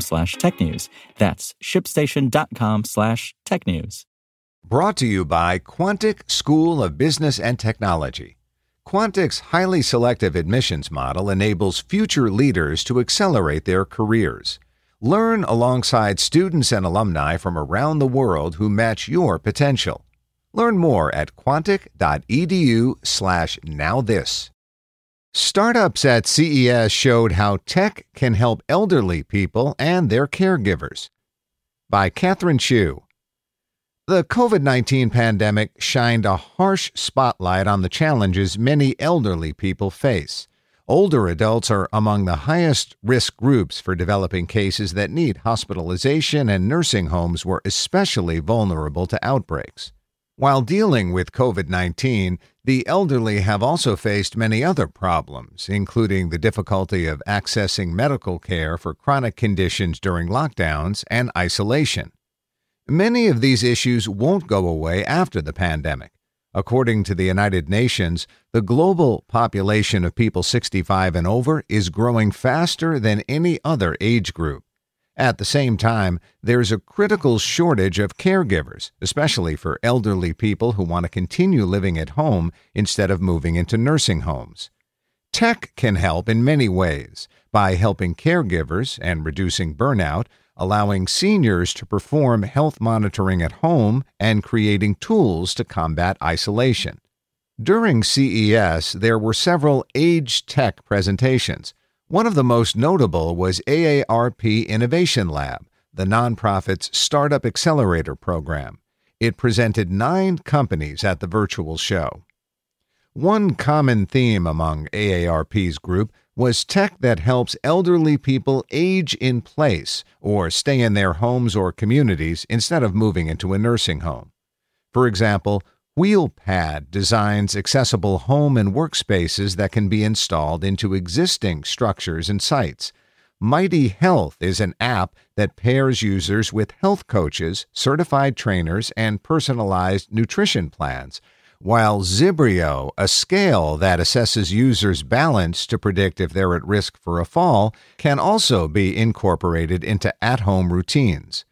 slash technews. That's shipstation.com slash tech news. Brought to you by Quantic School of Business and Technology. Quantic's highly selective admissions model enables future leaders to accelerate their careers. Learn alongside students and alumni from around the world who match your potential. Learn more at quantic.edu/slash now this. Startups at CES showed how tech can help elderly people and their caregivers. By Catherine Shu. The COVID 19 pandemic shined a harsh spotlight on the challenges many elderly people face. Older adults are among the highest risk groups for developing cases that need hospitalization, and nursing homes were especially vulnerable to outbreaks. While dealing with COVID 19, the elderly have also faced many other problems, including the difficulty of accessing medical care for chronic conditions during lockdowns and isolation. Many of these issues won't go away after the pandemic. According to the United Nations, the global population of people 65 and over is growing faster than any other age group. At the same time, there's a critical shortage of caregivers, especially for elderly people who want to continue living at home instead of moving into nursing homes. Tech can help in many ways by helping caregivers and reducing burnout allowing seniors to perform health monitoring at home and creating tools to combat isolation. During CES, there were several age tech presentations. One of the most notable was AARP Innovation Lab, the nonprofit's startup accelerator program. It presented nine companies at the virtual show. One common theme among AARP's group was tech that helps elderly people age in place or stay in their homes or communities instead of moving into a nursing home. For example, WheelPad designs accessible home and workspaces that can be installed into existing structures and sites. Mighty Health is an app that pairs users with health coaches, certified trainers, and personalized nutrition plans while Zibrio, a scale that assesses users' balance to predict if they're at risk for a fall, can also be incorporated into at home routines.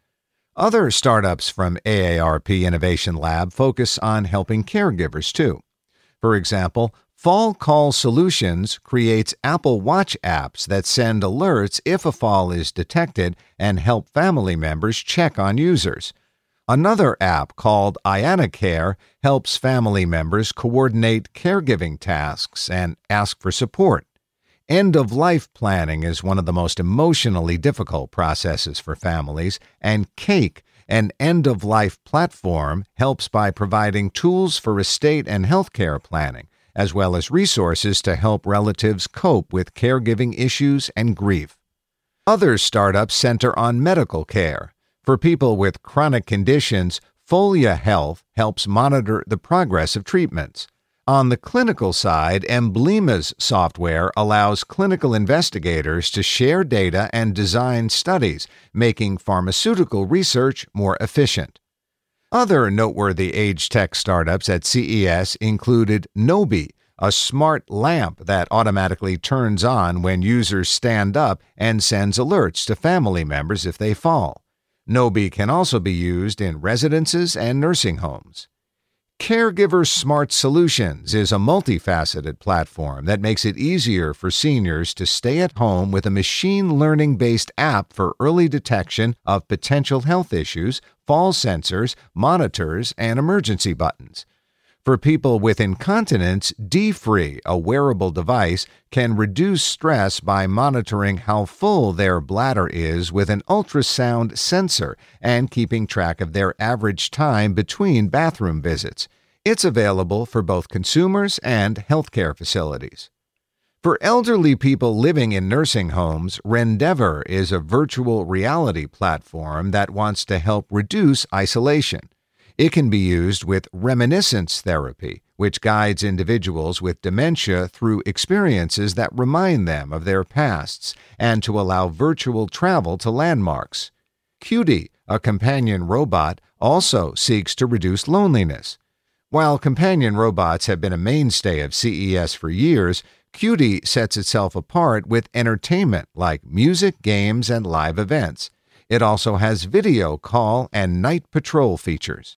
Other startups from AARP Innovation Lab focus on helping caregivers too. For example, Fall Call Solutions creates Apple Watch apps that send alerts if a fall is detected and help family members check on users. Another app called IanaCare helps family members coordinate caregiving tasks and ask for support. End of life planning is one of the most emotionally difficult processes for families, and Cake, an end of life platform, helps by providing tools for estate and healthcare planning, as well as resources to help relatives cope with caregiving issues and grief. Other startups center on medical care for people with chronic conditions, Folia Health helps monitor the progress of treatments. On the clinical side, Emblema's software allows clinical investigators to share data and design studies, making pharmaceutical research more efficient. Other noteworthy age tech startups at CES included Nobi, a smart lamp that automatically turns on when users stand up and sends alerts to family members if they fall. Nobi can also be used in residences and nursing homes. Caregiver Smart Solutions is a multifaceted platform that makes it easier for seniors to stay at home with a machine learning based app for early detection of potential health issues, fall sensors, monitors, and emergency buttons. For people with incontinence, DFree, a wearable device, can reduce stress by monitoring how full their bladder is with an ultrasound sensor and keeping track of their average time between bathroom visits. It's available for both consumers and healthcare facilities. For elderly people living in nursing homes, Rendever is a virtual reality platform that wants to help reduce isolation. It can be used with reminiscence therapy, which guides individuals with dementia through experiences that remind them of their pasts and to allow virtual travel to landmarks. Cutii, a companion robot, also seeks to reduce loneliness. While companion robots have been a mainstay of CES for years, Cutii sets itself apart with entertainment like music, games, and live events. It also has video call and night patrol features.